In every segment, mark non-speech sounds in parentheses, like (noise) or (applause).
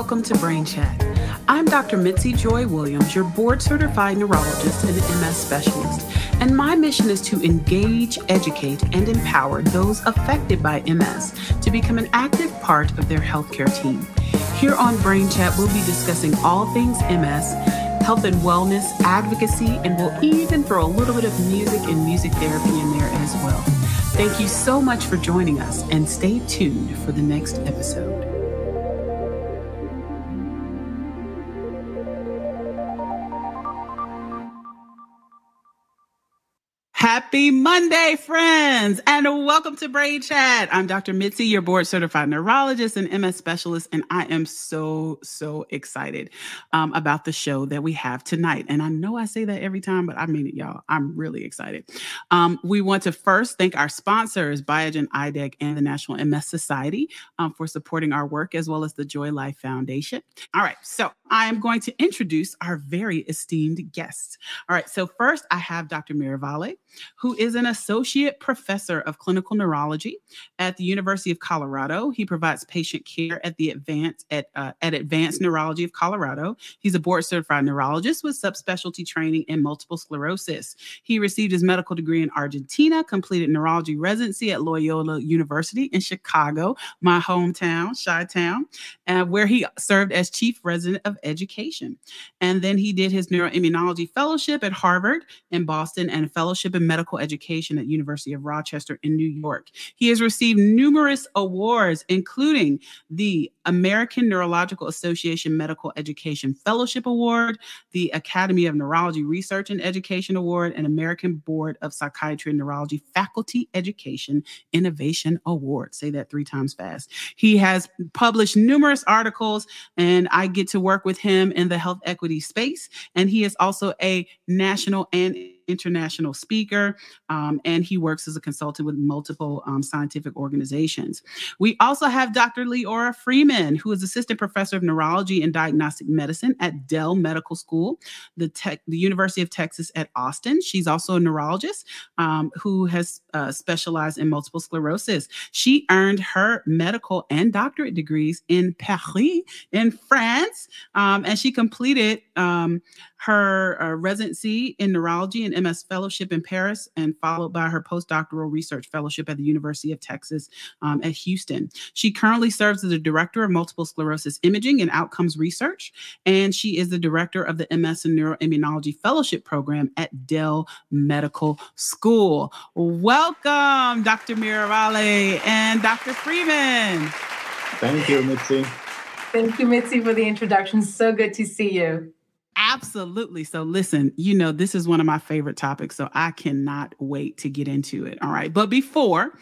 welcome to Brain Chat. I'm Dr. Mitzi Joy Williams, your board certified neurologist and MS specialist, and my mission is to engage, educate, and empower those affected by MS to become an active part of their healthcare team. Here on Brain Chat, we'll be discussing all things MS, health and wellness, advocacy, and we'll even throw a little bit of music and music therapy in there as well. Thank you so much for joining us, and stay tuned for the next episode. Happy Monday, friends, and welcome to Brain Chat. I'm Dr. Mitzi, your board certified neurologist and MS specialist, and I am so, so excited um, about the show that we have tonight. And I know I say that every time, but I mean it, y'all. I'm really excited. Um, we want to first thank our sponsors, Biogen IDEC and the National MS Society, um, for supporting our work, as well as the Joy Life Foundation. All right, so I am going to introduce our very esteemed guests. All right, so first I have Dr. Miravalle who is an associate professor of clinical neurology at the University of Colorado. He provides patient care at the advanced at, uh, at Advanced Neurology of Colorado. He's a board certified neurologist with subspecialty training in multiple sclerosis. He received his medical degree in Argentina, completed neurology residency at Loyola University in Chicago, my hometown, Chi Town, uh, where he served as chief resident of education. And then he did his neuroimmunology fellowship at Harvard in Boston and a fellowship in medical education at University of Rochester in New York. He has received numerous awards, including the American Neurological Association Medical Education Fellowship Award, the Academy of Neurology Research and Education Award, and American Board of Psychiatry and Neurology Faculty Education Innovation Award. Say that three times fast. He has published numerous articles, and I get to work with him in the health equity space. And he is also a national and international speaker, um, and he works as a consultant with multiple um, scientific organizations. We also have Dr. Leorah Freeman, who is assistant professor of neurology and diagnostic medicine at Dell Medical School, the, tech, the University of Texas at Austin. She's also a neurologist um, who has uh, specialized in multiple sclerosis. She earned her medical and doctorate degrees in Paris, in France, um, and she completed um, her uh, residency in neurology and MS fellowship in Paris, and followed by her postdoctoral research fellowship at the University of Texas um, at Houston. She currently serves as the director of multiple sclerosis imaging and outcomes research, and she is the director of the MS and neuroimmunology fellowship program at Dell Medical School. Welcome, Dr. Miravalle and Dr. Freeman. Thank you, Mitzi. Thank you, Mitzi, for the introduction. So good to see you. Absolutely. So, listen, you know, this is one of my favorite topics. So, I cannot wait to get into it. All right. But before,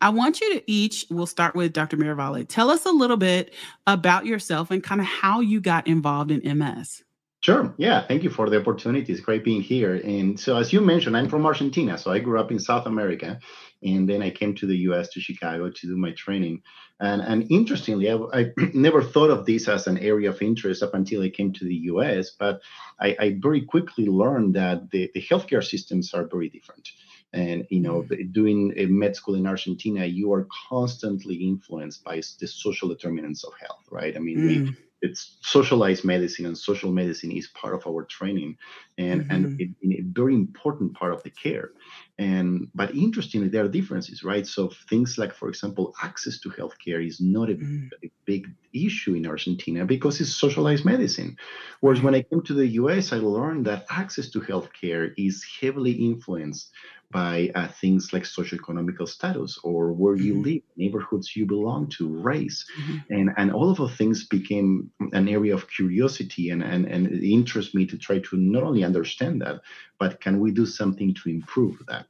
I want you to each, we'll start with Dr. Miravalle. Tell us a little bit about yourself and kind of how you got involved in MS. Sure. Yeah. Thank you for the opportunity. It's great being here. And so, as you mentioned, I'm from Argentina. So, I grew up in South America. And then I came to the US, to Chicago, to do my training. And, and interestingly, I, I, (clears throat) never thought of this as an area of interest up until I came to the US, but I, I very quickly learned that the, the healthcare systems are very different. And you know, mm. doing a med school in Argentina, you are constantly influenced by the social determinants of health, right? I mean, mm. we it's socialized medicine and social medicine is part of our training and mm-hmm. and it, a very important part of the care and but interestingly, there are differences, right? So things like, for example, access to healthcare is not a, mm. a, big issue in Argentina because it's socialized medicine. Whereas when I came to the US, I learned that access to healthcare is heavily influenced by uh, things like socioeconomical status or where you mm-hmm. live, neighborhoods you belong to, race, mm-hmm. and and all of those things became an area of curiosity and and and it interests me to try to not only understand that, but can we do something to improve that?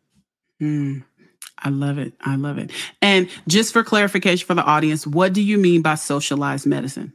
Mm. I love it. I love it. And just for clarification for the audience, what do you mean by socialized medicine?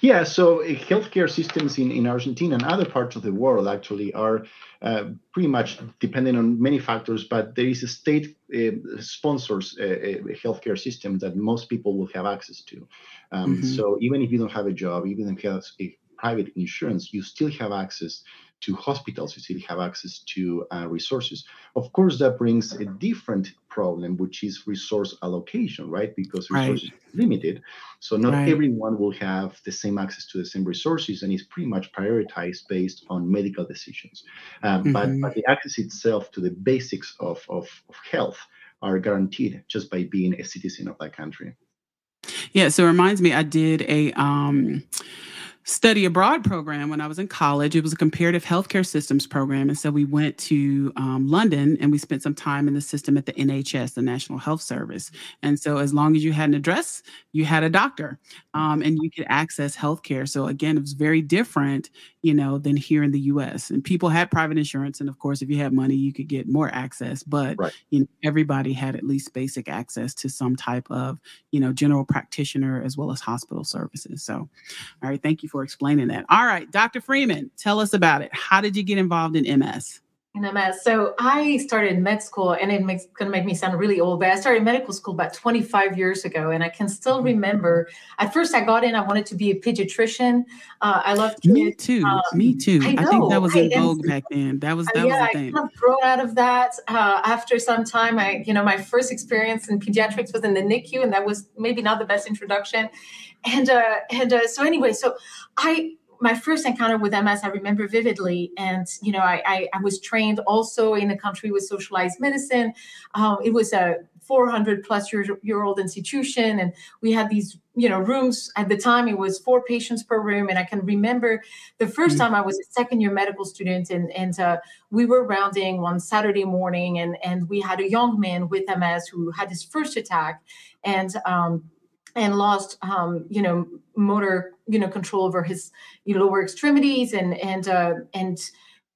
Yeah, so uh, healthcare systems in, in Argentina and other parts of the world actually are uh, pretty much dependent on many factors, but there is a state uh, sponsors a, uh, a, healthcare system that most people will have access to. Um, mm-hmm. So even if you don't have a job, even if you have a private insurance, you still have access to hospitals, you still have access to uh, resources. Of course, that brings a different problem, which is resource allocation, right? Because resources right. limited. So not right. everyone will have the same access to the same resources, and it's pretty much prioritized based on medical decisions. Um, mm-hmm. but, but the access itself to the basics of, of, of health are guaranteed just by being a citizen of that country. Yeah, so it reminds me, I did a um, study abroad program when I was in college. It was a comparative healthcare systems program. And so we went to um, London and we spent some time in the system at the NHS, the National Health Service. And so as long as you had an address, you had a doctor um, and you could access healthcare. So again, it was very different, you know, than here in the US. And people had private insurance. And of course, if you had money, you could get more access. But right. you know, everybody had at least basic access to some type of, you know, general practitioner as well as hospital services. So, all right, thank you for explaining that. All right, Dr. Freeman, tell us about it. How did you get involved in MS? In MS. So I started med school, and it makes going to make me sound really old, but I started medical school about 25 years ago, and I can still mm-hmm. remember. At first, I got in. I wanted to be a pediatrician. Uh, I loved kids. Me too. Um, me too. I, I, think that was in vogue back then. That was that uh, yeah, was the thing. I kind of grew out of that. Uh, after some time, I you know my first experience in pediatrics was in the NICU, and that was maybe not the best introduction and uh, and uh, so anyway, so I my first encounter with MS, I remember vividly. And, you know, I, I, I was trained also in a country with socialized medicine. Um, it was a 400 plus year, year old institution. And we had these, you know, rooms at the time, it was four patients per room. And I can remember the 1st mm-hmm. time I was a second year medical student and, and uh, we were rounding one Saturday morning and, and we had a young man with MS who had his first attack. And, um, and lost um, you know motor you know control over his you know, lower extremities. And and uh, and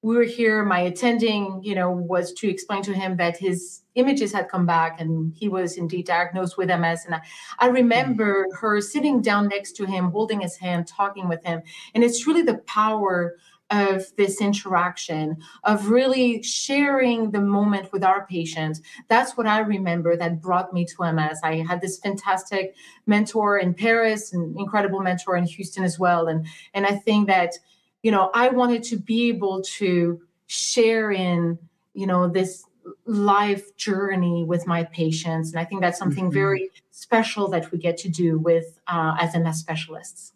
we were here my attending you know was to explain to him that his images had come back and he was indeed diagnosed with ms and i, I remember her sitting down next to him holding his hand talking with him. And it's really the power of this interaction, of really sharing the moment with our patients. That's what I remember that brought me to MS. I had this fantastic mentor in Paris, an incredible mentor in Houston as well. And, and I think that, you know, I wanted to be able to share in, you know, this life journey with my patients. And I think that's something mm-hmm. very special that we get to do with uh, as MS specialists.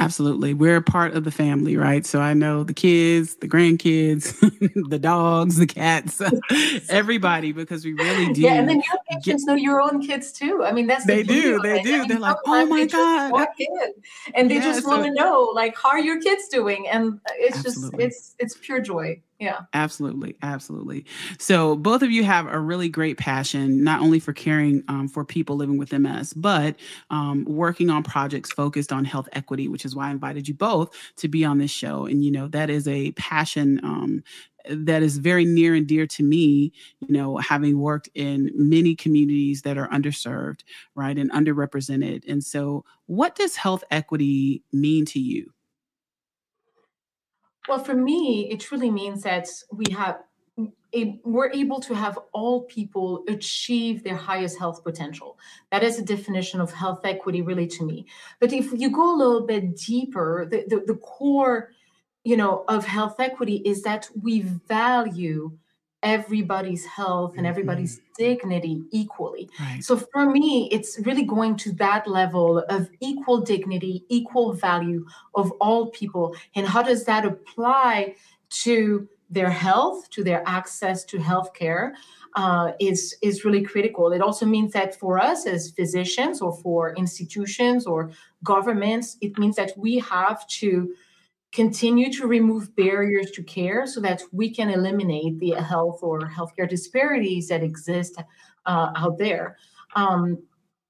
Absolutely. We're a part of the family, right? So I know the kids, the grandkids, (laughs) the dogs, the cats, (laughs) everybody, because we really (laughs) do. Yeah, and then your patients get, know your own kids too. I mean, that's they the do. They do. They're like, oh my god, and they yeah, just want to know, like, how are your kids doing? And it's absolutely. just, it's, it's pure joy. Yeah. Absolutely. Absolutely. So, both of you have a really great passion, not only for caring um, for people living with MS, but um, working on projects focused on health equity, which is why I invited you both to be on this show. And, you know, that is a passion um, that is very near and dear to me, you know, having worked in many communities that are underserved, right, and underrepresented. And so, what does health equity mean to you? Well, for me, it truly means that we have we're able to have all people achieve their highest health potential. That is a definition of health equity, really, to me. But if you go a little bit deeper, the, the, the core, you know, of health equity is that we value everybody's health and everybody's mm-hmm. dignity equally. Right. So for me, it's really going to that level of equal dignity, equal value of all people. And how does that apply to their health, to their access to healthcare? Uh, is is really critical. It also means that for us as physicians, or for institutions or governments, it means that we have to continue to remove barriers to care so that we can eliminate the health or healthcare disparities that exist uh, out there. Um,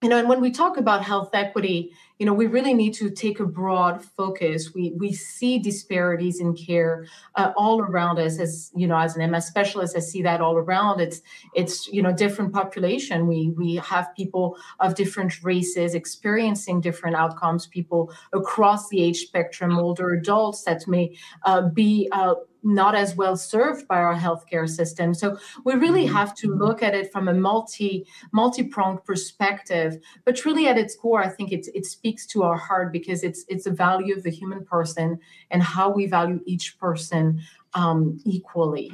you know, and when we talk about health equity, you know, we really need to take a broad focus. We we see disparities in care uh, all around us. As you know, as an MS specialist, I see that all around. It's it's you know different population. We we have people of different races experiencing different outcomes. People across the age spectrum, older adults that may uh, be uh, not as well served by our healthcare system. So we really mm-hmm. have to look at it from a multi multi-pronged perspective. But really at its core, I think it, it speaks to our heart because it's it's a value of the human person and how we value each person um, equally.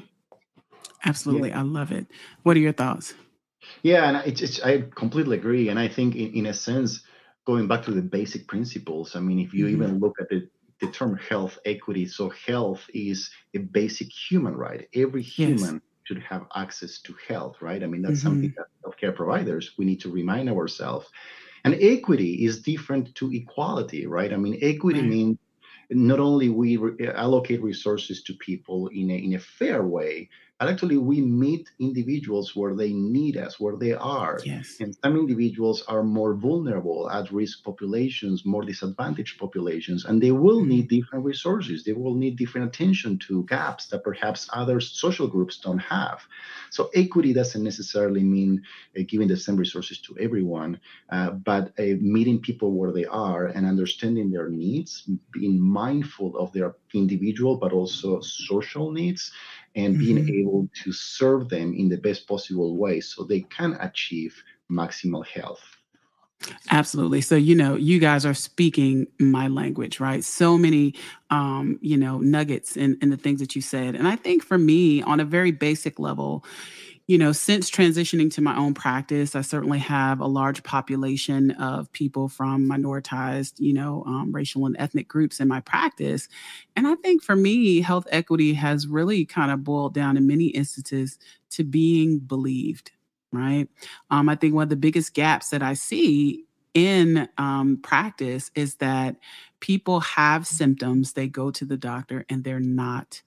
Absolutely. Yeah. I love it. What are your thoughts? Yeah, and it's, it's I completely agree. And I think in, in a sense, going back to the basic principles, I mean, if you mm-hmm. even look at the, the term health equity, so health is a basic human right. Every human yes. should have access to health, right? I mean, that's mm-hmm. something that healthcare providers, we need to remind ourselves. And equity is different to equality, right? I mean, equity right. means not only we re- allocate resources to people in a, in a fair way, but actually we meet individuals where they need us, where they are. Yes. And some individuals are more vulnerable, at risk populations, more disadvantaged populations, and they will mm-hmm. need different resources. They will need different attention to gaps that perhaps other social groups don't have. So equity doesn't necessarily mean uh, giving the same resources to everyone, uh, but uh, meeting people where they are and understanding their needs, being mindful of their individual but also social needs and being mm-hmm. able to serve them in the best possible way so they can achieve maximal health. Absolutely. So, you know, you guys are speaking my language, right? So many, um, you know, nuggets in, in the things that you said. And I think for me, on a very basic level, you know, since transitioning to my own practice, I certainly have a large population of people from minoritized, you know, um, racial and ethnic groups in my practice. And I think for me, health equity has really kind of boiled down in many instances to being believed, right? Um, I think one of the biggest gaps that I see in um, practice is that people have symptoms, they go to the doctor and they're not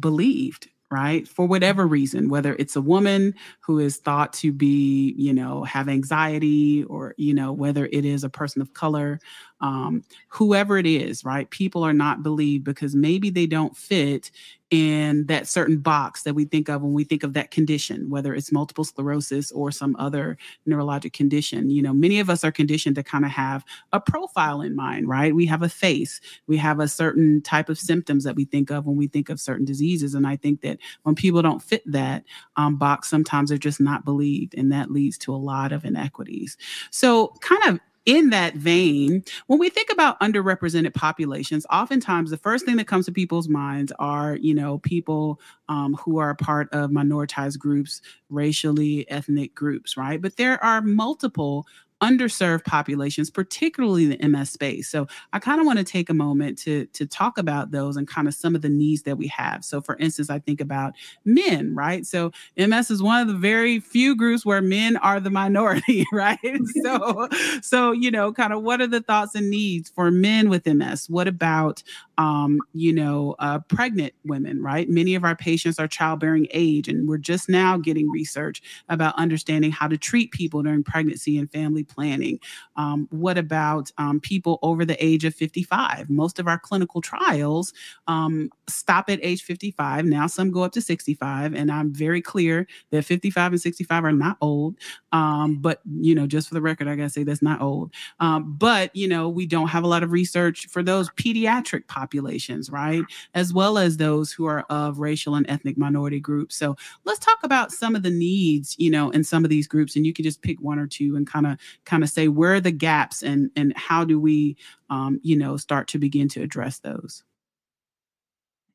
believed right? For whatever reason, whether it's a woman who is thought to be, you know, have anxiety or, you know, whether it is a person of color, um, whoever it is, right? People are not believed because maybe they don't fit in that certain box that we think of when we think of that condition, whether it's multiple sclerosis or some other neurologic condition. You know, many of us are conditioned to kind of have a profile in mind, right? We have a face, we have a certain type of symptoms that we think of when we think of certain diseases. And I think that when people don't fit that um, box, sometimes they're just not believed, and that leads to a lot of inequities. So, kind of in that vein, when we think about underrepresented populations, oftentimes the first thing that comes to people's minds are, you know, people um, who are part of minoritized groups, racially ethnic groups, right? But there are multiple underserved populations, particularly the MS space. So I kind of want to take a moment to to talk about those and kind of some of the needs that we have. So for instance, I think about men, right? So MS is one of the very few groups where men are the minority, (laughs) right? (laughs) so so you know, kind of what are the thoughts and needs for men with MS? What about um, you know, uh, pregnant women, right? Many of our patients are childbearing age, and we're just now getting research about understanding how to treat people during pregnancy and family planning. Um, what about um, people over the age of 55? Most of our clinical trials um, stop at age 55. Now some go up to 65, and I'm very clear that 55 and 65 are not old. Um, but you know, just for the record, I gotta say that's not old. Um, but you know, we don't have a lot of research for those pediatric populations populations, right? As well as those who are of racial and ethnic minority groups. So let's talk about some of the needs, you know, in some of these groups. And you can just pick one or two and kind of kind of say where are the gaps and and how do we um, you know, start to begin to address those.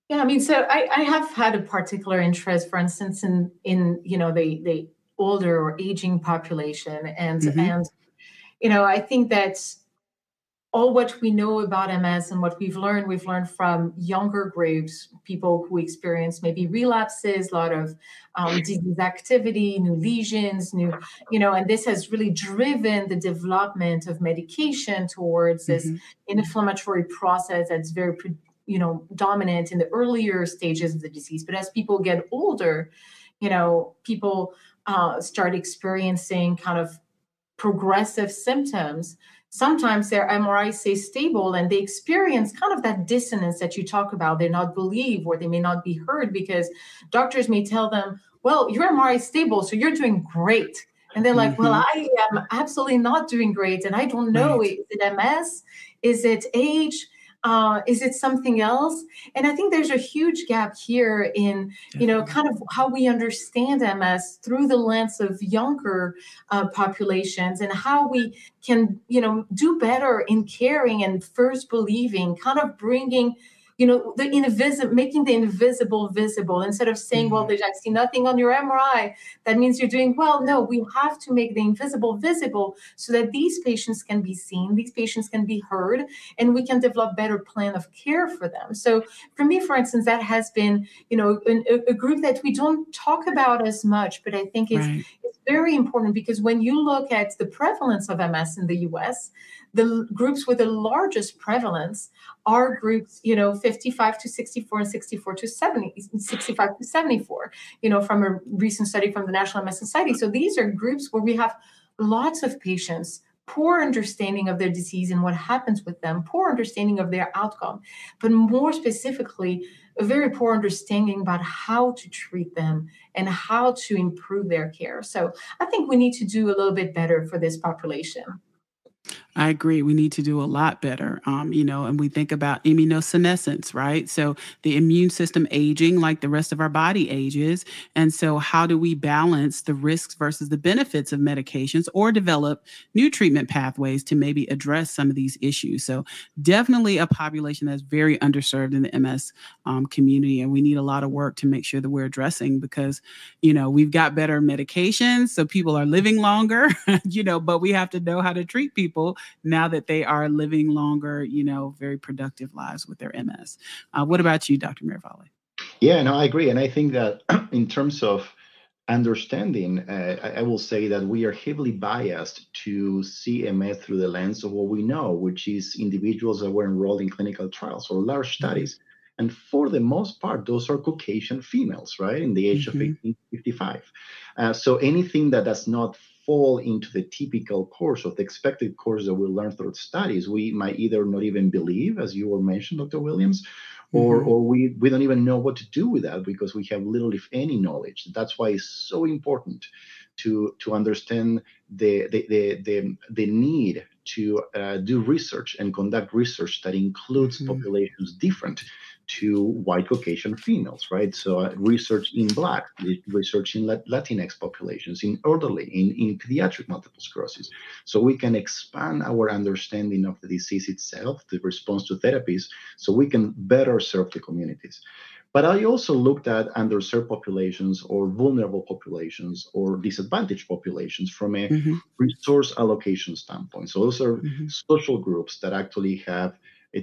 Yeah, I mean, so I, I have had a particular interest, for instance, in in you know the the older or aging population, and mm-hmm. and you know I think that all what we know about MS and what we've learned, we've learned from younger groups, people who experience maybe relapses, a lot of um, disease activity, new lesions, new, you know, and this has really driven the development of medication towards this mm-hmm. inflammatory process that's very, you know, dominant in the earlier stages of the disease. But as people get older, you know, people uh, start experiencing kind of progressive symptoms sometimes their MRI stays stable and they experience kind of that dissonance that you talk about. They're not believed or they may not be heard because doctors may tell them, well, your MRI is stable, so you're doing great. And they're like, mm-hmm. well, I am absolutely not doing great. And I don't know, right. is it MS? Is it age? Uh, is it something else? And I think there's a huge gap here in, you know, kind of how we understand MS through the lens of younger uh, populations and how we can, you know, do better in caring and first believing, kind of bringing you know, the invisible, making the invisible visible instead of saying, mm-hmm. well, I see nothing on your MRI. That means you're doing well. No, we have to make the invisible visible so that these patients can be seen, these patients can be heard, and we can develop better plan of care for them. So for me, for instance, that has been, you know, a, a group that we don't talk about as much, but I think it's, right. is very important because when you look at the prevalence of MS in the US, the groups with the largest prevalence are groups, you know, 55 to 64 and 64 to 70, 65 to 74, you know, from a recent study from the National MS Society. So these are groups where we have lots of patients poor understanding of their disease and what happens with them, poor understanding of their outcome, but more specifically, a very poor understanding about how to treat them and how to improve their care. So I think we need to do a little bit better for this population. I agree. We need to do a lot better. Um, you know, and we think about immunosenescence, right? So the immune system aging like the rest of our body ages. And so, how do we balance the risks versus the benefits of medications or develop new treatment pathways to maybe address some of these issues? So, definitely a population that's very underserved in the MS um, community. And we need a lot of work to make sure that we're addressing because, you know, we've got better medications. So people are living longer, (laughs) you know, but we have to know how to treat people now that they are living longer, you know, very productive lives with their MS. Uh, what about you, Dr. Miravalle? Yeah, no, I agree. And I think that (clears throat) in terms of understanding, uh, I, I, will say that we are heavily biased to see MS through the lens of what we know, which is individuals that were enrolled in clinical trials or large mm-hmm. studies. And for the most part, those are Caucasian females, right, in the age mm-hmm. of 18, 55. Uh, so anything that does not fall into the typical course or the expected course that we learn through studies, we might either not even believe, as you were mentioned, Dr. Williams, or, mm-hmm. or we, we don't even know what to do with that because we have little, if any, knowledge. That's why it's so important to, to understand the, the, the, the, the need to uh, do research and conduct research that includes mm-hmm. populations different to white Caucasian females, right? So uh, research in Black, research in Latinx populations, in elderly, in, in pediatric multiple sclerosis. So we can expand our understanding of the disease itself, the response to therapies, so we can better serve the communities. But I also looked at underserved populations or vulnerable populations or disadvantaged populations from a mm-hmm. resource allocation standpoint. So those are mm-hmm. social groups that actually have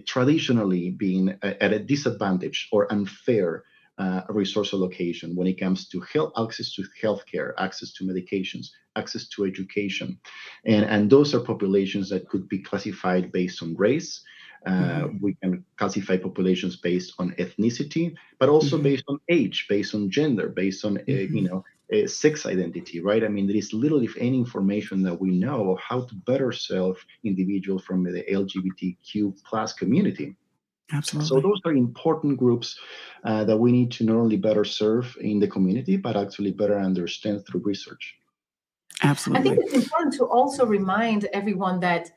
traditionally been at a disadvantage or unfair uh, resource allocation when it comes to health access to healthcare, access to medications, access to education, and and those are populations that could be classified based on race. Uh, mm-hmm. We can classify populations based on ethnicity, but also mm-hmm. based on age, based on gender, based on uh, mm-hmm. you know uh, sex identity, right? I mean, there is little, if any, information that we know of how to better serve individuals from the LGBTQ plus community. Absolutely. So those are important groups uh, that we need to not only better serve in the community, but actually better understand through research. Absolutely. I think it's important to also remind everyone that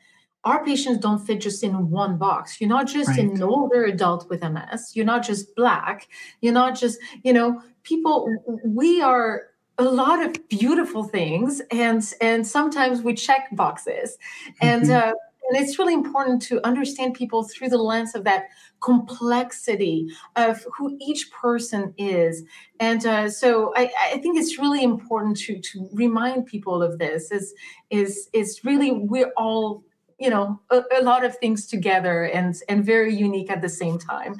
our patients don't fit just in one box. You're not just right. an older adult with MS. You're not just black. You're not just, you know, people. We are a lot of beautiful things and and sometimes we check boxes and mm-hmm. uh, and it's really important to understand people through the lens of that complexity of who each person is and uh, so I, I, think it's really important to to remind people of this is is is really we're all you know a, a, lot of things together and and very unique at the same time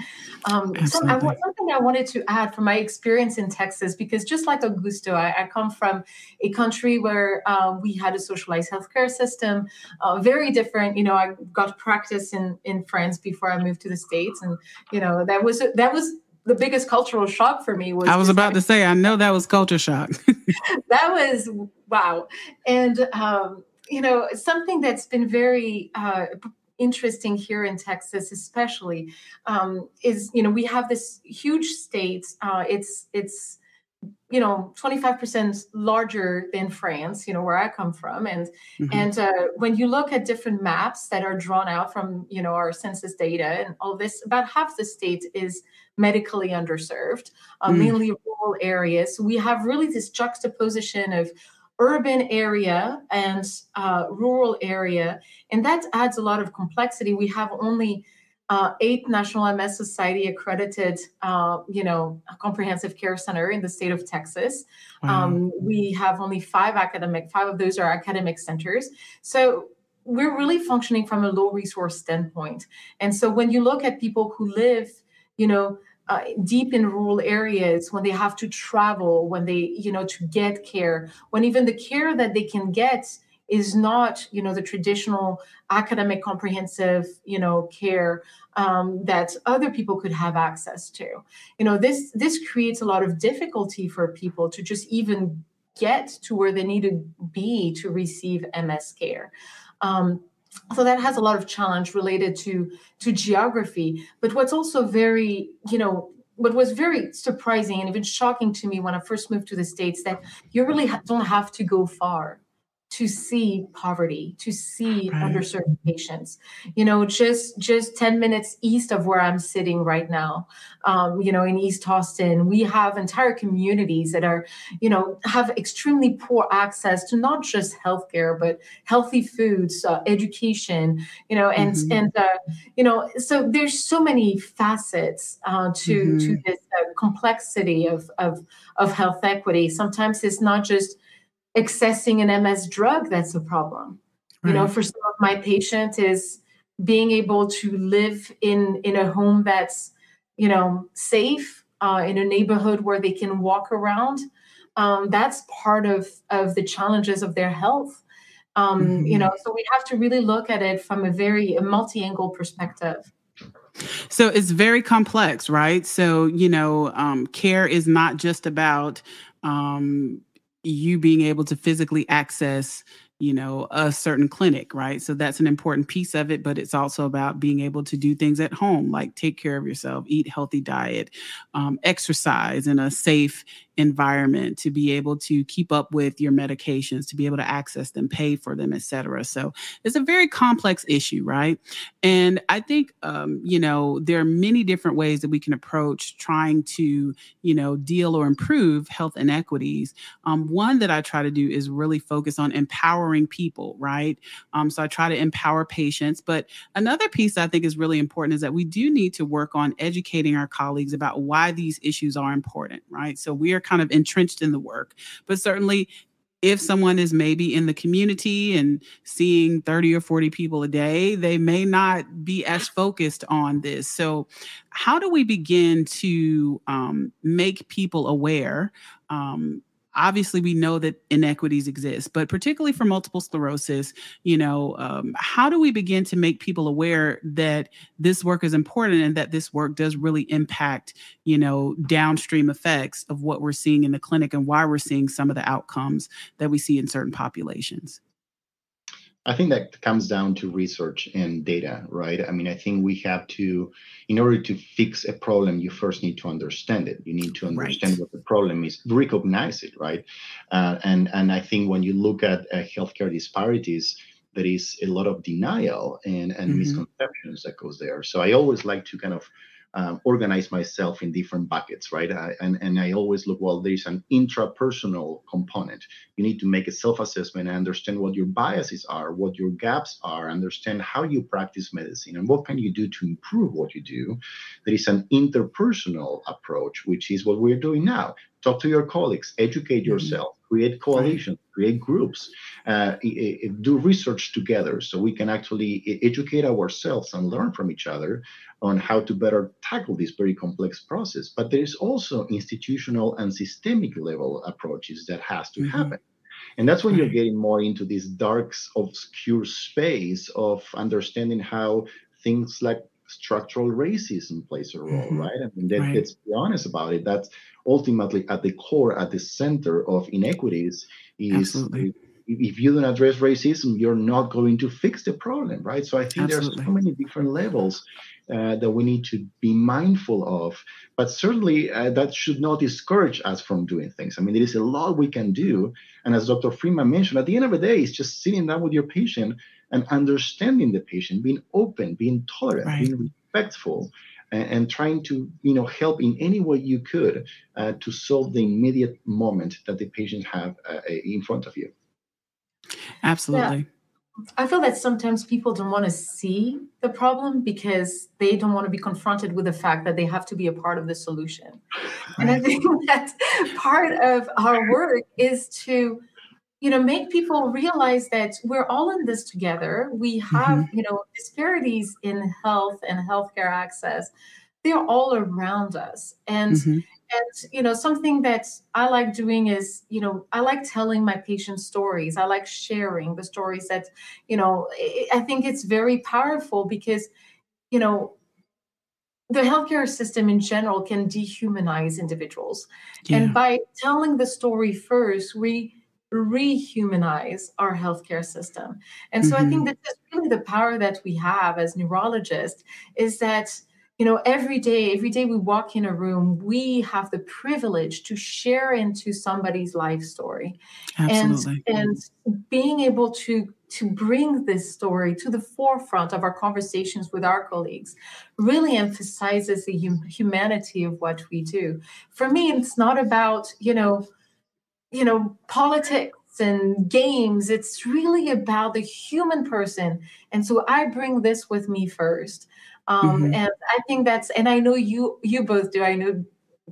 um, so I, something i wanted to add from my experience in texas because just like augusto i, I come from a country where uh, we had a socialized healthcare system uh, very different you know i got practice in in france before i moved to the states and you know that was that was the biggest cultural shock for me was I was about to say I know that was culture shock. (laughs) that was wow. And um you know, something that's been very uh, interesting here in Texas, especially, um, is you know we have this huge state. Uh, it's it's you know 25% larger than france you know where i come from and mm-hmm. and uh, when you look at different maps that are drawn out from you know our census data and all this about half the state is medically underserved uh, mm. mainly rural areas so we have really this juxtaposition of urban area and uh, rural area and that adds a lot of complexity we have only uh, eight National MS Society accredited, uh, you know, comprehensive care center in the state of Texas. Wow. Um, we have only five academic, five of those are academic centers. So we're really functioning from a low resource standpoint. And so when you look at people who live, you know, uh, deep in rural areas when they have to travel when they you know to get care when even the care that they can get is not you know the traditional academic comprehensive you know care um, that other people could have access to. You know this this creates a lot of difficulty for people to just even get to where they need to be to receive ms care. Um, so that has a lot of challenge related to to geography. But what's also very you know what was very surprising and even shocking to me when i first moved to the states that you really don't have to go far to see poverty to see right. underserved patients you know just just 10 minutes east of where i'm sitting right now um, you know in east austin we have entire communities that are you know have extremely poor access to not just healthcare but healthy foods uh, education you know and mm-hmm. and uh, you know so there's so many facets uh, to mm-hmm. to this uh, complexity of of of health equity sometimes it's not just accessing an MS drug that's a problem. Right. You know, for some of my patients is being able to live in in a home that's you know safe uh, in a neighborhood where they can walk around. Um, that's part of of the challenges of their health. Um, mm-hmm. You know, so we have to really look at it from a very multi-angle perspective. So it's very complex, right? So you know, um, care is not just about um, you being able to physically access you know a certain clinic right? So that's an important piece of it but it's also about being able to do things at home like take care of yourself eat healthy diet um, exercise in a safe environment to be able to keep up with your medications to be able to access them pay for them etc so it's a very complex issue right? And i think um, you know there are many different ways that we can approach trying to you know deal or improve health inequities. Um, one that i try to do is really focus on empowering people right um, so i try to empower patients but another piece i think is really important is that we do need to work on educating our colleagues about why these issues are important right so we are kind of entrenched in the work. But certainly, if someone is maybe in the community and seeing 30 or 40 people a day, they may not be as focused on this. So, how do we begin to um, make people aware? Um, obviously we know that inequities exist but particularly for multiple sclerosis you know um, how do we begin to make people aware that this work is important and that this work does really impact you know downstream effects of what we're seeing in the clinic and why we're seeing some of the outcomes that we see in certain populations I think that comes down to research and data, right? I mean, I think we have to, in order to fix a problem, you first need to understand it. You need to understand right. what the problem is, recognize it, right? Uh, and and I think when you look at uh, healthcare disparities, there is a lot of denial and and mm-hmm. misconceptions that goes there. So I always like to kind of um, organize myself in different buckets, right? I, and, and I always look, well, there's an intrapersonal component. You need to make a self assessment and understand what your biases are, what your gaps are, understand how you practice medicine, and what can you do to improve what you do. There is an interpersonal approach, which is what we're doing now. Talk to your colleagues, educate mm-hmm. yourself, create coalitions, create groups, uh, do research together so we can actually educate ourselves and learn from each other on how to better tackle this very complex process. But there is also institutional and systemic level approaches that has to mm-hmm. happen. And that's when you're getting more into this dark, obscure space of understanding how things like structural racism plays a role, mm-hmm. right? I mean, that, right. let's be honest about it. That's ultimately at the core, at the center of inequities is if you don't address racism, you're not going to fix the problem, right? So I think Absolutely. there's so many different levels uh, that we need to be mindful of. But certainly, uh, that should not discourage us from doing things. I mean, there is a lot we can do. And as Dr. Freeman mentioned, at the end of the day, it's just sitting down with your patient and understanding the patient, being open, being tolerant, Right. being respectful. And, and trying to, you know, help in any way you could uh, to solve the immediate moment that the patient have uh, in front of you. Absolutely. I feel that sometimes people don't want to see the problem because they don't want to be confronted with the fact that they have to be a part of the solution. And I think (laughs) that part of our work is to, you know, make people realize that we're all in this together. We have, you know, disparities in health and healthcare access. They're all around us. And Mhm. and you know something that i like doing is you know i like telling my patients stories i like sharing the stories that you know i I think it's very powerful because you know the healthcare system in general can dehumanize individuals Yeah. and by telling the story first we rehumanize our healthcare system. And so i think mm-hmm. that that's really the power that we have as neurologists is that you know every day every day we walk in a room we have the privilege to share into somebody's life story. Absolutely. and and being able to to bring this story to the forefront of our conversations with our colleagues really emphasizes the hum- humanity of what we do. For me it's not about you know you know politics and games it's really about the human person. And so i bring this with me first. Um, Mhm. and i think that's and i know you you both do. I know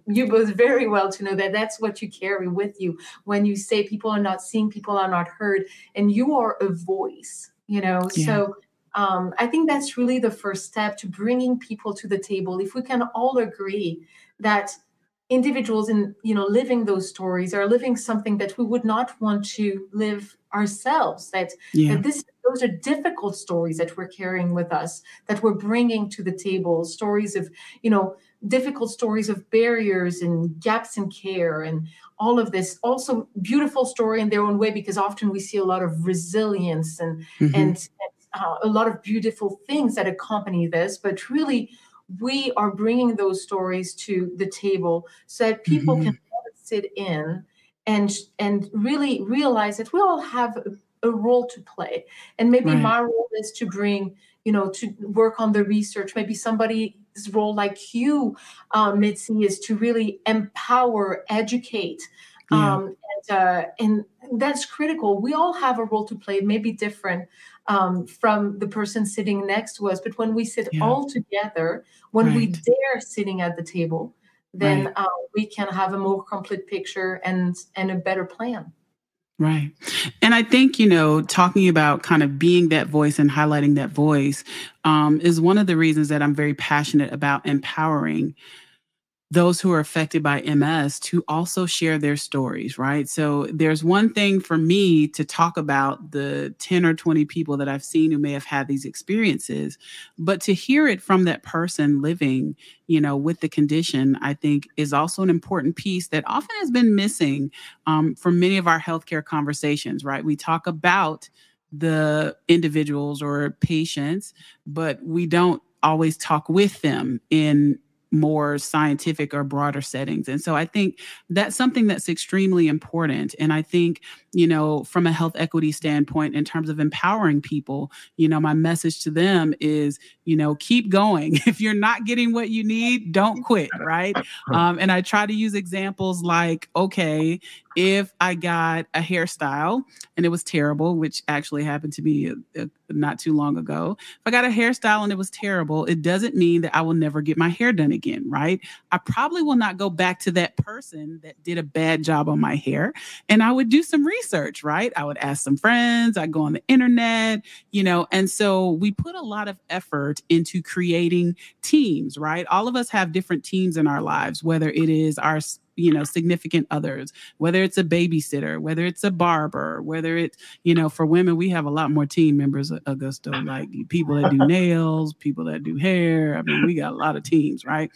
you both very well to know that that's what you carry with you when you say people are not seen people are not heard and you are a voice you know? Yeah. so um, i think that's really the first step to bringing people to the table. If we can all agree that individuals in you know living those stories are living something that we would not want to live ourselves that Yeah. that this those are difficult stories that we're carrying with us that we're bringing to the table stories of you know difficult stories of barriers and gaps in care and all of this also beautiful story in their own way because often we see a lot of resilience and Mhm. and uh, a lot of beautiful things that accompany this but really we are bringing those stories to the table so that people Mhm. can sit in and and really realize that we all have a, a role to play and maybe Right. my role is to bring you know to work on the research maybe somebody's role like you um, mitzi is to really empower educate Yeah. um, and, uh, and that's critical we all have a role to play it may be different um, from the person sitting next to us but when we sit Yeah. all together when we Right. dare sitting at the table then Right. uh, we can have a more complete picture and and a better plan Right. And I think, you know, talking about kind of being that voice and highlighting that voice um, is one of the reasons that I'm very passionate about empowering those who are affected by MS to also share their stories, right? So there's one thing for me to talk about the 10 or 20 people that I've seen who may have had these experiences, but to hear it from that person living, you know, with the condition, I think is also an important piece that often has been missing um, from many of our healthcare conversations, right? We talk about the individuals or patients, but we don't always talk with them in more scientific or broader settings. And so I think that's something that's extremely important. And I think, you know, from a health equity standpoint, in terms of empowering people, you know, my message to them is, you know, keep going. (laughs) If you're not getting what you need, don't quit, right? Um, and I try to use examples like, okay, if I got a hairstyle and it was terrible, which actually happened to me uh, uh, not too long ago, if I got a hairstyle and it was terrible, it doesn't mean that I will never get my hair done again, right? I probably will not go back to that person that did a bad job on my hair. And I would do some research, right? I would ask some friends, I'd go on the internet, you know, and so we put a lot of effort into creating teams, right? All of us have different teams in our lives, whether it is our you know significant others whether it's a babysitter whether it's a barber whether it's you know for women we have a lot more team members uh, augusto like people that do (laughs) nails people that do hair i mean we got a lot of teams right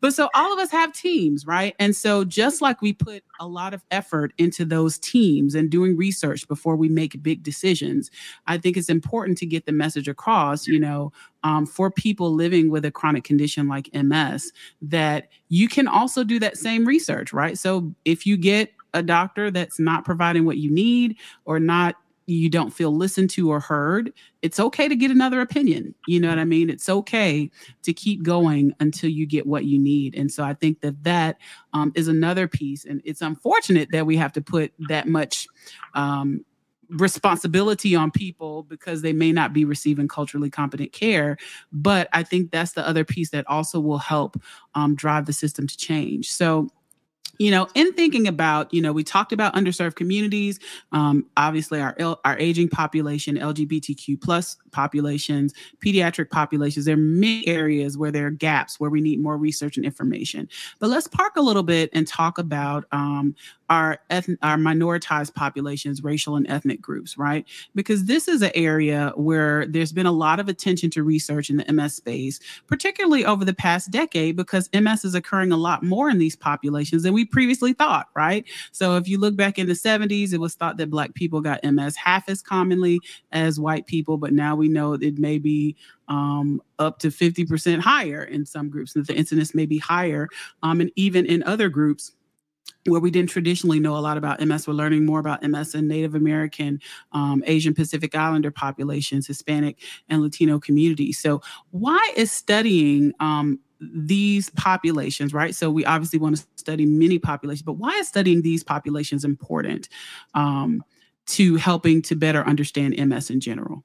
But so all of us have teams, right? And so just like we put a lot of effort into those teams and doing research before we make big decisions, I think it's important to get the message across, you know, um, for people living with a chronic condition like MS, that you can also do that same research, right? So if you get a doctor that's not providing what you need or not you don't feel listened to or heard, it's okay to get another opinion. You know what I mean? It's okay to keep going until you get what you need. And so I think that that um, is another piece. And it's unfortunate that we have to put that much um, responsibility on people because they may not be receiving culturally competent care. But I think that's the other piece that also will help um, drive the system to change. So you know in thinking about you know we talked about underserved communities um, obviously our our aging population lgbtq plus populations pediatric populations there are many areas where there are gaps where we need more research and information. But let's park a little bit and talk about um, our ethnic, our minoritized populations, racial and ethnic groups, right? Because this is an area where there's been a lot of attention to research in the MS space, particularly over the past decade, because MS is occurring a lot more in these populations than we previously thought, right? So if you look back in the 70s, it was thought that Black people got MS half as commonly as white people, but now we know it may be um, up to 50% higher in some groups, and the incidence may be higher. Um, and even in other groups, where we didn't traditionally know a lot about MS. We're learning more about MS in Native American, um, Asian Pacific Islander populations, Hispanic, and Latino communities. So, why is studying um, these populations, right? So, we obviously want to study many populations, but why is studying these populations important um, to helping to better understand MS in general?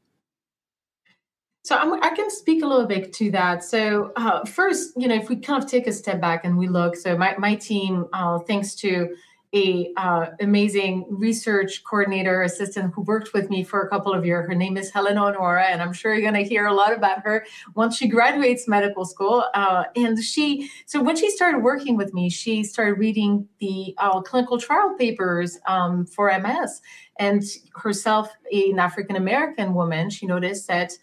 So I'm, i can speak a little bit to that. So uh, first, you know, if we kind of take a step back and we look, so my, my team, uh, thanks to a uh, amazing research coordinator assistant who worked with me for a couple of years. Her name is Helen Honora, and I'm sure you're going to hear a lot about her once she graduates medical school. Uh, and she, so when she started working with me, she started reading the uh, clinical trial papers um, for MS. And herself, an African American woman, she noticed that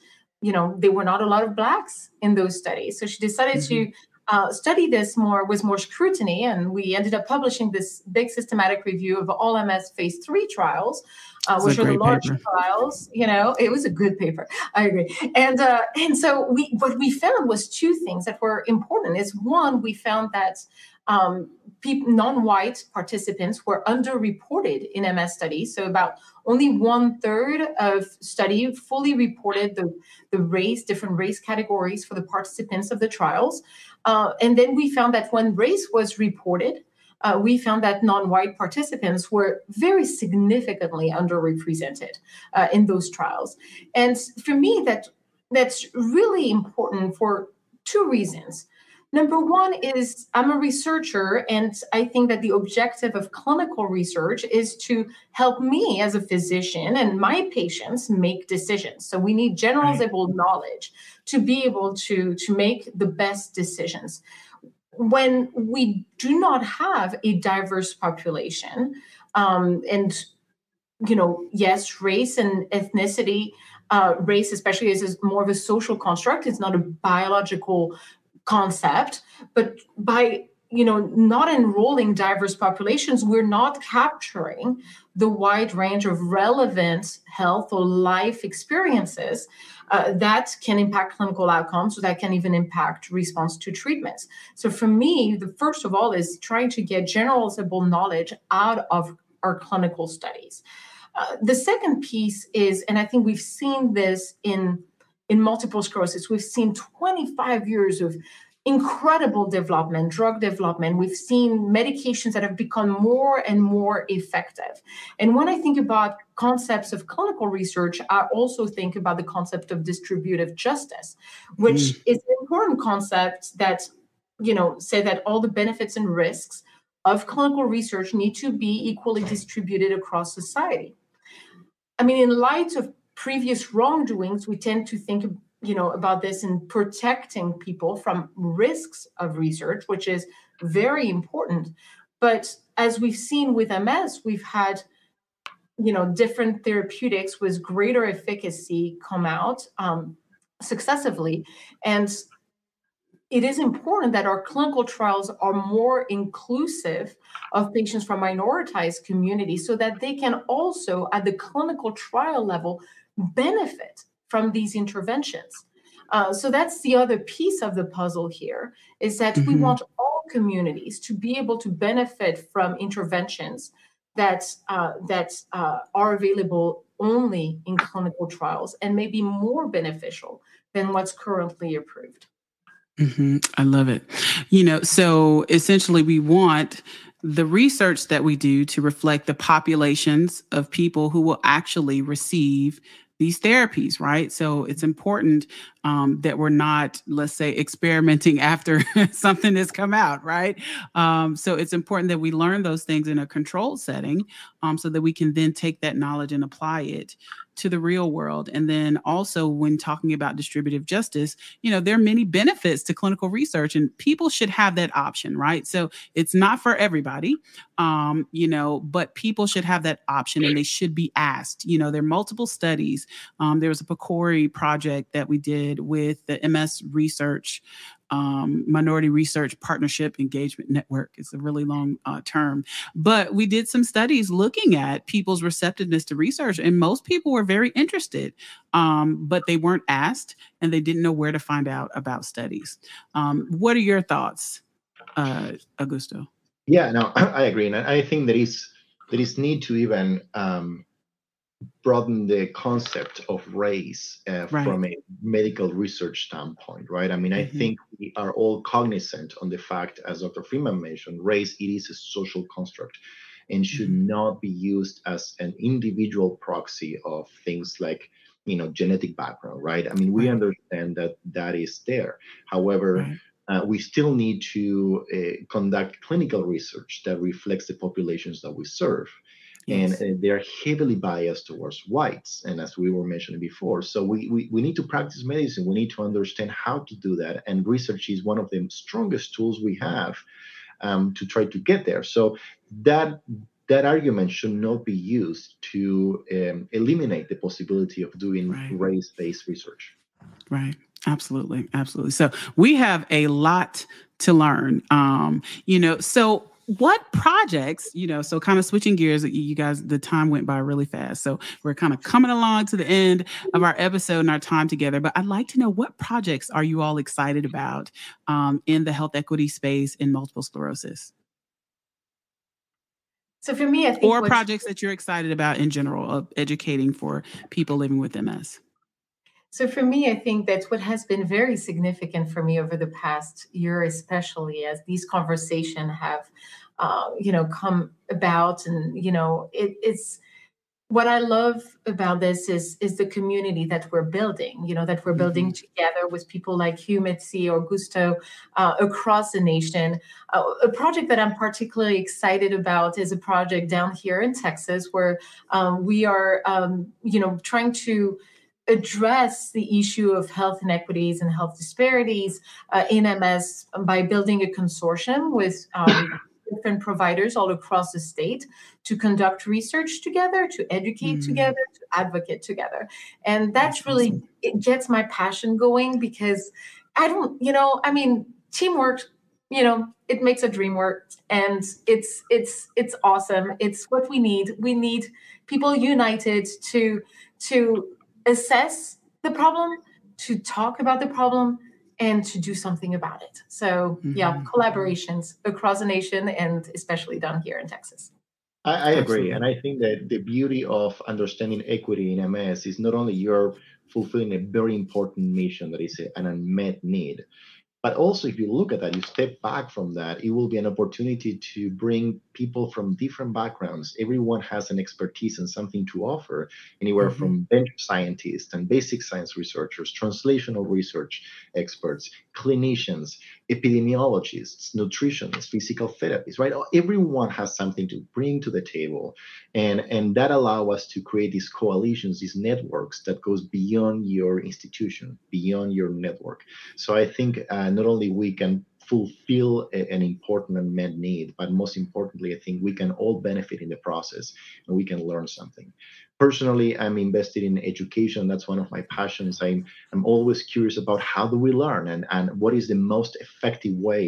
you know there were not a lot of blacks in those studies so she decided mm-hmm. to uh, study this more with more scrutiny and we ended up publishing this big systematic review of all ms phase three trials uh, which are the large paper. trials you know it was a good paper i agree and uh, and so we what we found was two things that were important is one we found that um, non-white participants were underreported in MS studies. So about only one third of study fully reported the, the race, different race categories for the participants of the trials. Uh, and then we found that when race was reported, uh, we found that non-white participants were very significantly underrepresented uh, in those trials. And for me, that that's really important for two reasons. Number one is I'm a researcher, and I think that the objective of clinical research is to help me as a physician and my patients make decisions. So we need generalizable right. knowledge to be able to, to make the best decisions. When we do not have a diverse population, um, and you know, yes, race and ethnicity uh, race, especially is more of a social construct. It's not a biological concept but by you know not enrolling diverse populations we're not capturing the wide range of relevant health or life experiences uh, that can impact clinical outcomes so that can even impact response to treatments. So for me the first of all is trying to get generalizable knowledge out of our clinical studies. Uh, the second piece is and i think we've seen this in in multiple sclerosis. We've seen 25 years of incredible development, drug development. We've seen medications that have become more and more effective. And when I think about concepts of clinical research, I also think about the concept of distributive justice, which mm. is an important concept that, you know, say that all the benefits and risks of clinical research need to be equally distributed across society. I mean, in light of previous wrongdoings, we tend to think you know about this in protecting people from risks of research, which is very important. But as we've seen with MS, we've had you know different therapeutics with greater efficacy come out um, successively, and it is important that our clinical trials are more inclusive of patients from minoritized communities so that they can also, at the clinical trial level, benefit from these interventions. Uh, so that's the other piece of the puzzle here is that mm-hmm. we want all communities to be able to benefit from interventions that uh, that uh, are available only in clinical trials and may be more beneficial than what's currently approved. Mm-hmm. I love it. You know, so essentially, we want the research that we do to reflect the populations of people who will actually receive these therapies, right? So it's important um, that we're not, let's say, experimenting after (laughs) something has come out, right? Um, so it's important that we learn those things in a controlled setting um, so that we can then take that knowledge and apply it to the real world. And then also, when talking about distributive justice, you know, there are many benefits to clinical research, and people should have that option, right? So it's not for everybody, um, you know, but people should have that option and they should be asked. You know, there are multiple studies. Um, there was a PCORI project that we did with the MS Research um, Minority Research Partnership Engagement Network. It's a really long uh, term. But we did some studies looking at people's receptiveness to research, and most people were very interested, um, but they weren't asked and they didn't know where to find out about studies. Um, what are your thoughts, uh, Augusto? Yeah, no, (clears throat) I agree. And I think there is there is need to even um, broaden the concept of race uh, right. from a medical research standpoint, right? I mean, mm-hmm. I think we are all cognizant on the fact, as Dr. Freeman mentioned, race it is a social construct and should mm-hmm. not be used as an individual proxy of things like you know genetic background right i mean we right. understand that that is there however right. uh, we still need to uh, conduct clinical research that reflects the populations that we serve Yes. and uh, they're heavily biased towards whites and as we were mentioning before so we, we we need to practice medicine. We need to understand how to do that and research is one of the strongest tools we have um, to try to get there. So that that argument should not be used to um, eliminate the possibility of doing right. race-based research. Right. Absolutely. Absolutely. So we have a lot to learn. Um, you know so what projects, you know, so kind of switching gears, you guys, the time went by really fast. So we're kind of coming along to the end of our episode and our time together. But I'd like to know what projects are you all excited about um, in the health equity space in multiple sclerosis? So for me, I think or projects that you're excited about in general of educating for people living with MS. So for me, I think that's what has been very significant for me over the past year, especially as these conversations have, uh, you know, come about, and you know, it, it's what I love about this is is the community that we're building. You know, that we're building mm-hmm. together with people like Hugh Mitzi or Gusto uh, across the nation. Uh, a project that I'm particularly excited about is a project down here in Texas where um, we are, um, you know, trying to address the issue of health inequities and health disparities uh, in MS by building a consortium with um, (laughs) different providers all across the state to conduct research together, to educate mm. together, to advocate together. And that's, that's really, awesome. it gets my passion going because I don't, you know, I mean, teamwork you know it makes a dream work and it's it's it's awesome it's what we need we need people united to to assess the problem, to talk about the problem, and to do something about it. So, mm-hmm. yeah, collaborations across the nation and especially down here in Texas. I, I agree. And I think that the beauty of understanding equity in MS is not only you're fulfilling a very important mission that is an unmet need, but also, if you look at that, you step back from that, it will be an opportunity to bring people from different backgrounds. Everyone has an expertise and something to offer, anywhere mm-hmm. from bench scientists and basic science researchers, translational research experts, clinicians, epidemiologists, nutritionists, physical therapists, right? Everyone has something to bring to the table. And, and that allow us to create these coalitions, these networks that goes beyond your institution, beyond your network. So I think uh, not only we can fulfill a, an important and unmet need, but most importantly, I think we can all benefit in the process and we can learn something. personally i'm invested in education that's one of my passions i'm i'm always curious about how do we learn and and what is the most effective way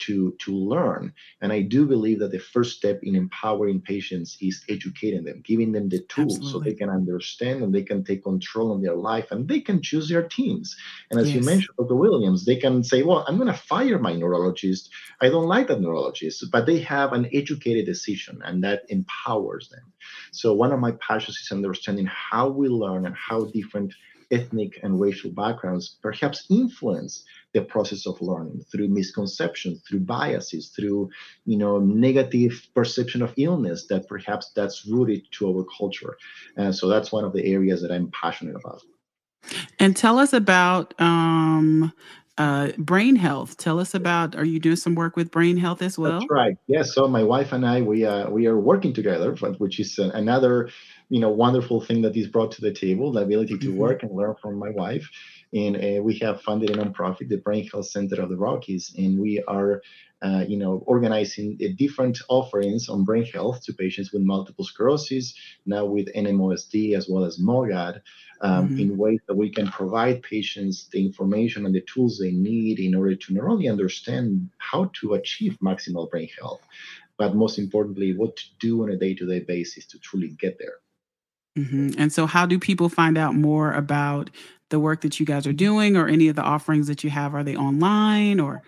to to learn and i do believe that the first step in empowering patients is educating them giving them the tools Absolutely. so they can understand and they can take control on their life and they can choose their teams and as yes. you mentioned dr williams they can say well i'm going to fire my neurologist i don't like that neurologist but they have an educated decision and that empowers them so one of my passions is understanding how we learn and how different ethnic and racial backgrounds perhaps influence the process of learning through misconceptions through biases through you know negative perception of illness that perhaps that's rooted to our culture and so that's one of the areas that i'm passionate about and tell us about um, uh, brain health. Tell us about. Are you doing some work with brain health as well? That's right. Yes. So my wife and I, we uh, we are working together, which is another, you know, wonderful thing that is brought to the table: the ability to mm-hmm. work and learn from my wife. And uh, we have funded a nonprofit, the Brain Health Center of the Rockies, and we are, uh, you know, organizing different offerings on brain health to patients with multiple sclerosis, now with NMOSD as well as MOGAD, um, mm-hmm. in ways that we can provide patients the information and the tools they need in order to not only understand how to achieve maximal brain health, but most importantly, what to do on a day-to-day basis to truly get there. Mm-hmm. And so, how do people find out more about the work that you guys are doing or any of the offerings that you have? Are they online or?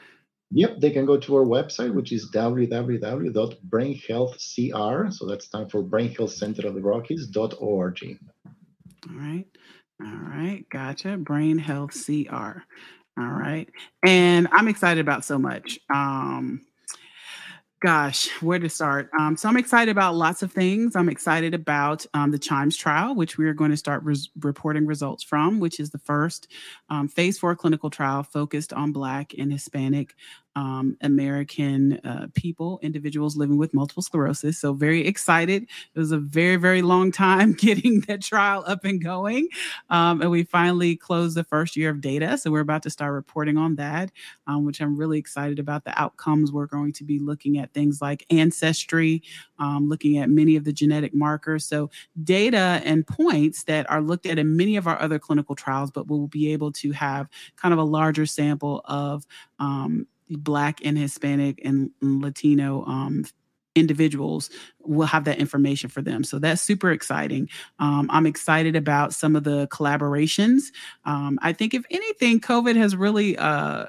Yep, they can go to our website, which is www.brainhealthcr. So that's time for Brain Health Center of the Rockies.org. All right. All right. Gotcha. Brain Health CR. All right. And I'm excited about so much. Um, Gosh, where to start? Um, so I'm excited about lots of things. I'm excited about um, the Chimes trial, which we are going to start res- reporting results from, which is the first um, phase four clinical trial focused on Black and Hispanic um, American uh, people, individuals living with multiple sclerosis. So, very excited. It was a very, very long time (laughs) getting that trial up and going. Um, and we finally closed the first year of data. So, we're about to start reporting on that, um, which I'm really excited about. The outcomes we're going to be looking at things like ancestry, um, looking at many of the genetic markers. So, data and points that are looked at in many of our other clinical trials, but we'll be able to have kind of a larger sample of um, Black and Hispanic and Latino um, individuals will have that information for them. So that's super exciting. Um, I'm excited about some of the collaborations. Um, I think, if anything, COVID has really uh,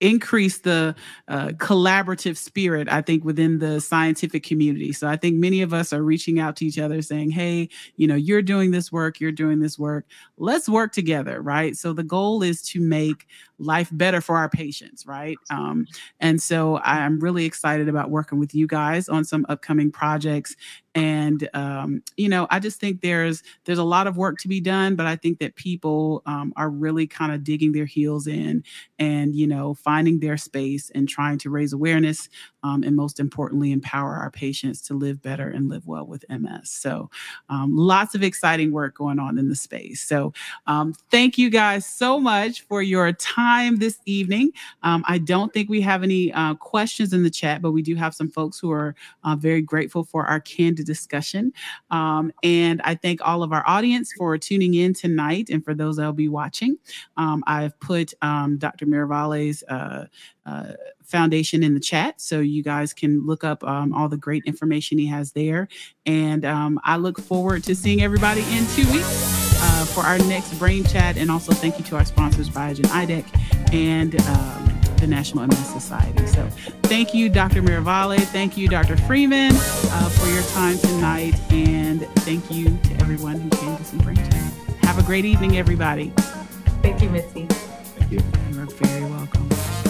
increase the uh, collaborative spirit i think within the scientific community. So i think many of us are reaching out to each other saying hey you know you're doing this work you're doing this work. Let's work together right? So the goal is to make life better for our patients right? Um, and so i'm really excited about working with you guys on some upcoming projects and um, you know i just think there's there's a lot of work to be done but i think that people um, are really kind of digging their heels in and you know finding their space and trying to raise awareness um, and most importantly empower our patients to live better and live well with ms so um, lots of exciting work going on in the space. So um, thank you guys so much for your time this evening. Um, i don't think we have any uh, questions in the chat but we do have some folks who are uh, very grateful for our candid discussion. Um, and I thank all of our audience for tuning in tonight and for those that will be watching. Um, I've put um, Dr. Miravalle's uh, uh, foundation in the chat so you guys can look up um, all the great information he has there. And um, I look forward to seeing everybody in two weeks uh, for our next Brain Chat. And also thank you to our sponsors, Biogen IDEC and um, the National MS Society. So thank you, Dr. Miravalle. Thank you, Dr. Freeman, uh, for your time tonight. And thank you to everyone who came to see Brain Chat. Have a great evening, everybody. Thank you, Mitzi. Thank you. You're very welcome.